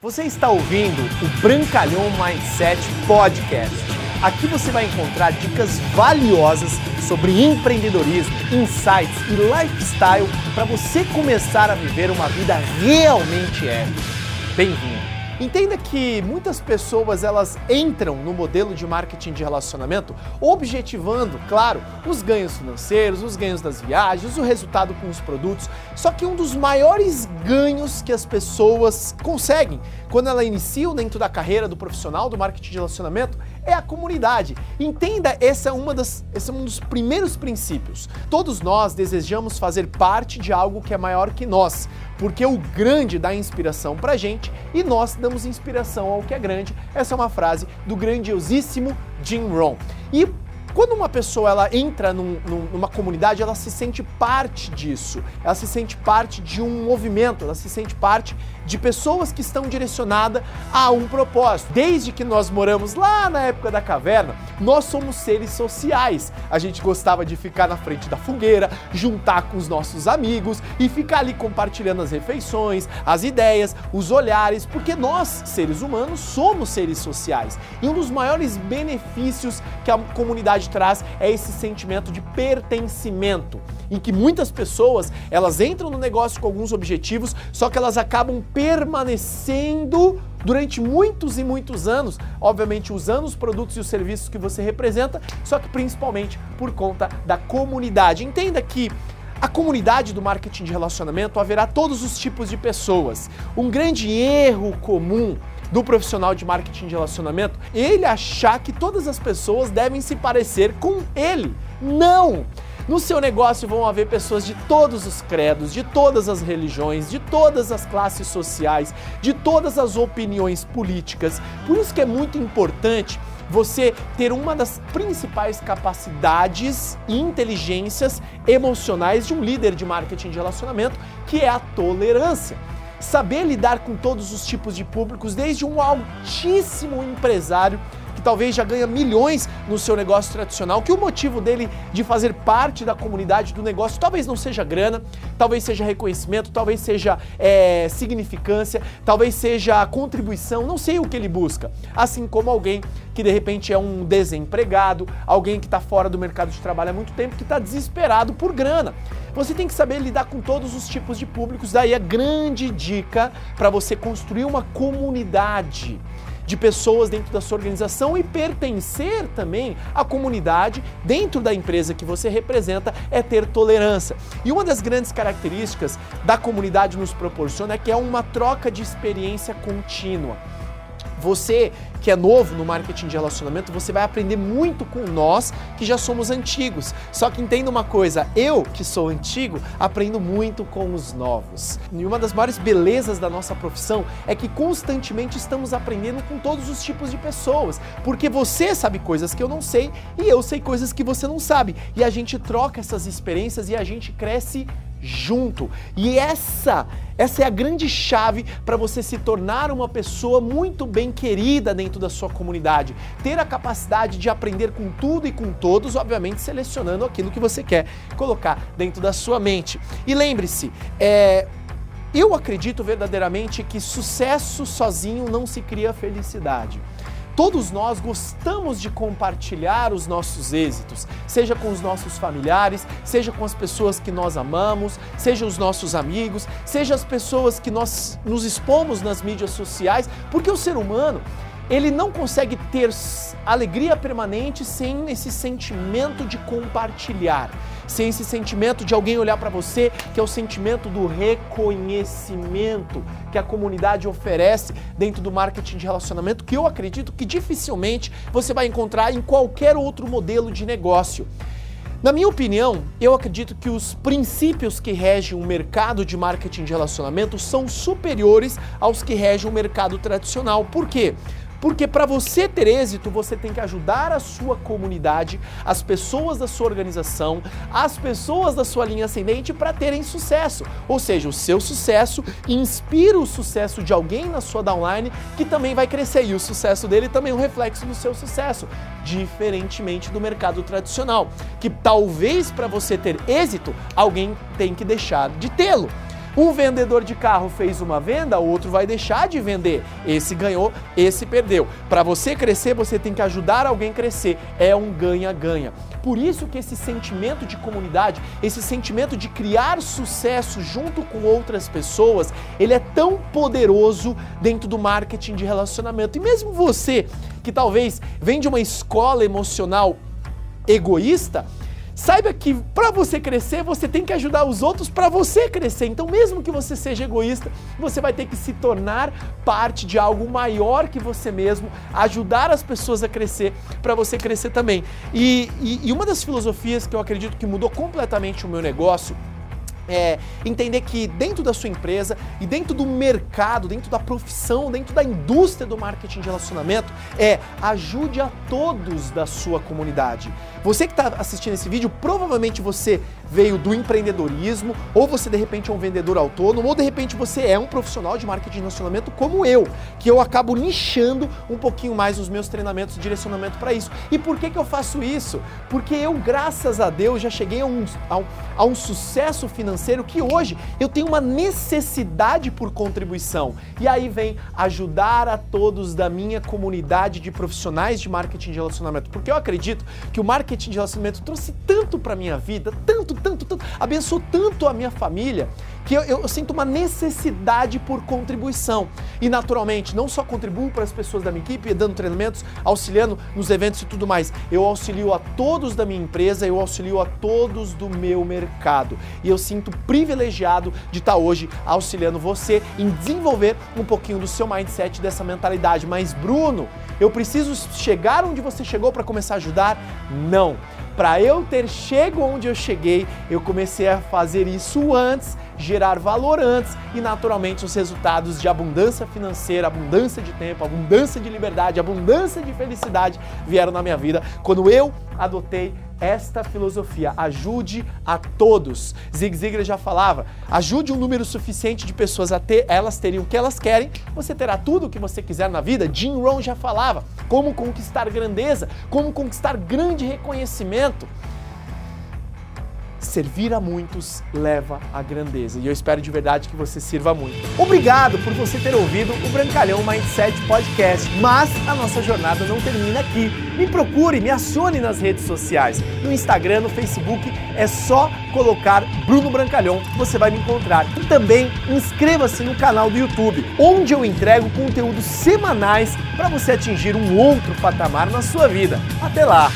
Você está ouvindo o Brancalhão Mindset Podcast. Aqui você vai encontrar dicas valiosas sobre empreendedorismo, insights e lifestyle para você começar a viver uma vida realmente épica. Bem-vindo! Entenda que muitas pessoas elas entram no modelo de marketing de relacionamento objetivando, claro, os ganhos financeiros, os ganhos das viagens, o resultado com os produtos. Só que um dos maiores ganhos que as pessoas conseguem quando ela iniciam dentro da carreira do profissional do marketing de relacionamento é a comunidade. Entenda, esse é, uma das, esse é um dos primeiros princípios. Todos nós desejamos fazer parte de algo que é maior que nós, porque o grande dá inspiração pra gente e nós damos inspiração ao que é grande. Essa é uma frase do grandiosíssimo Jim Rohn. E quando uma pessoa ela entra num, numa comunidade, ela se sente parte disso, ela se sente parte de um movimento, ela se sente parte de pessoas que estão direcionadas a um propósito. Desde que nós moramos lá na época da caverna, nós somos seres sociais. A gente gostava de ficar na frente da fogueira, juntar com os nossos amigos e ficar ali compartilhando as refeições, as ideias, os olhares, porque nós, seres humanos, somos seres sociais. E um dos maiores benefícios que a comunidade traz é esse sentimento de pertencimento, em que muitas pessoas, elas entram no negócio com alguns objetivos, só que elas acabam permanecendo durante muitos e muitos anos, obviamente usando os produtos e os serviços que você representa, só que principalmente por conta da comunidade. Entenda que a comunidade do marketing de relacionamento haverá todos os tipos de pessoas. Um grande erro comum do profissional de marketing de relacionamento, ele achar que todas as pessoas devem se parecer com ele. Não! No seu negócio vão haver pessoas de todos os credos, de todas as religiões, de todas as classes sociais, de todas as opiniões políticas. Por isso que é muito importante você ter uma das principais capacidades e inteligências emocionais de um líder de marketing de relacionamento, que é a tolerância saber lidar com todos os tipos de públicos, desde um altíssimo empresário que talvez já ganha milhões no seu negócio tradicional, que o motivo dele de fazer parte da comunidade do negócio talvez não seja grana, talvez seja reconhecimento, talvez seja é, significância, talvez seja contribuição, não sei o que ele busca. Assim como alguém que de repente é um desempregado, alguém que está fora do mercado de trabalho há muito tempo, que está desesperado por grana. Você tem que saber lidar com todos os tipos de públicos, daí a grande dica para você construir uma comunidade de pessoas dentro da sua organização e pertencer também à comunidade dentro da empresa que você representa é ter tolerância. E uma das grandes características da comunidade nos proporciona é que é uma troca de experiência contínua. Você que é novo no marketing de relacionamento, você vai aprender muito com nós que já somos antigos. Só que entenda uma coisa, eu que sou antigo, aprendo muito com os novos. E uma das maiores belezas da nossa profissão é que constantemente estamos aprendendo com todos os tipos de pessoas, porque você sabe coisas que eu não sei e eu sei coisas que você não sabe. E a gente troca essas experiências e a gente cresce junto. E essa, essa é a grande chave para você se tornar uma pessoa muito bem querida dentro da sua comunidade. Ter a capacidade de aprender com tudo e com todos, obviamente selecionando aquilo que você quer colocar dentro da sua mente. E lembre-se, é, eu acredito verdadeiramente que sucesso sozinho não se cria felicidade. Todos nós gostamos de compartilhar os nossos êxitos, seja com os nossos familiares, seja com as pessoas que nós amamos, seja os nossos amigos, seja as pessoas que nós nos expomos nas mídias sociais, porque o ser humano, ele não consegue ter alegria permanente sem esse sentimento de compartilhar, sem esse sentimento de alguém olhar para você, que é o sentimento do reconhecimento que a comunidade oferece dentro do marketing de relacionamento, que eu acredito que dificilmente você vai encontrar em qualquer outro modelo de negócio. Na minha opinião, eu acredito que os princípios que regem o mercado de marketing de relacionamento são superiores aos que regem o mercado tradicional. Por quê? Porque para você ter êxito, você tem que ajudar a sua comunidade, as pessoas da sua organização, as pessoas da sua linha ascendente para terem sucesso. Ou seja, o seu sucesso inspira o sucesso de alguém na sua downline que também vai crescer e o sucesso dele também é um reflexo do seu sucesso, diferentemente do mercado tradicional, que talvez para você ter êxito, alguém tem que deixar de tê-lo. Um vendedor de carro fez uma venda, o outro vai deixar de vender. Esse ganhou, esse perdeu. Para você crescer, você tem que ajudar alguém a crescer. É um ganha-ganha. Por isso que esse sentimento de comunidade, esse sentimento de criar sucesso junto com outras pessoas, ele é tão poderoso dentro do marketing de relacionamento. E mesmo você que talvez vem de uma escola emocional egoísta, Saiba que para você crescer, você tem que ajudar os outros para você crescer. Então, mesmo que você seja egoísta, você vai ter que se tornar parte de algo maior que você mesmo, ajudar as pessoas a crescer para você crescer também. E, e, e uma das filosofias que eu acredito que mudou completamente o meu negócio é, entender que dentro da sua empresa e dentro do mercado, dentro da profissão, dentro da indústria do marketing de relacionamento, é ajude a todos da sua comunidade. Você que está assistindo esse vídeo, provavelmente você veio do empreendedorismo, ou você de repente é um vendedor autônomo, ou de repente você é um profissional de marketing de relacionamento como eu, que eu acabo nichando um pouquinho mais os meus treinamentos e direcionamento para isso. E por que, que eu faço isso? Porque eu, graças a Deus, já cheguei a um, a a um sucesso financeiro que hoje eu tenho uma necessidade por contribuição. E aí vem ajudar a todos da minha comunidade de profissionais de marketing de relacionamento, porque eu acredito que o marketing de relacionamento trouxe tanto para minha vida, tanto, tanto, tanto, abençoou tanto a minha família que eu, eu, sinto uma necessidade por contribuição. E naturalmente, não só contribuo para as pessoas da minha equipe, dando treinamentos, auxiliando nos eventos e tudo mais, eu auxilio a todos da minha empresa, eu auxilio a todos do meu mercado. E eu sinto privilegiado de estar hoje auxiliando você em desenvolver um pouquinho do seu mindset, dessa mentalidade. Mas, Bruno, eu preciso chegar onde você chegou para começar a ajudar? Não. Para eu ter chego onde eu cheguei, eu comecei a fazer isso antes, gerar valor antes e naturalmente os resultados de abundância financeira, abundância de tempo, abundância de liberdade, abundância de felicidade vieram na minha vida quando eu adotei esta filosofia. Ajude a todos. Zig Ziglar já falava: ajude um número suficiente de pessoas a ter, elas teriam o que elas querem, você terá tudo o que você quiser na vida. Jim Rohn já falava: como conquistar grandeza, como conquistar grande reconhecimento. Servir a muitos leva à grandeza. E eu espero de verdade que você sirva muito. Obrigado por você ter ouvido o Brancalhão Mindset Podcast. Mas a nossa jornada não termina aqui. Me procure, me acione nas redes sociais. No Instagram, no Facebook, é só colocar Bruno Brancalhão, você vai me encontrar. E também inscreva-se no canal do YouTube, onde eu entrego conteúdos semanais para você atingir um outro patamar na sua vida. Até lá!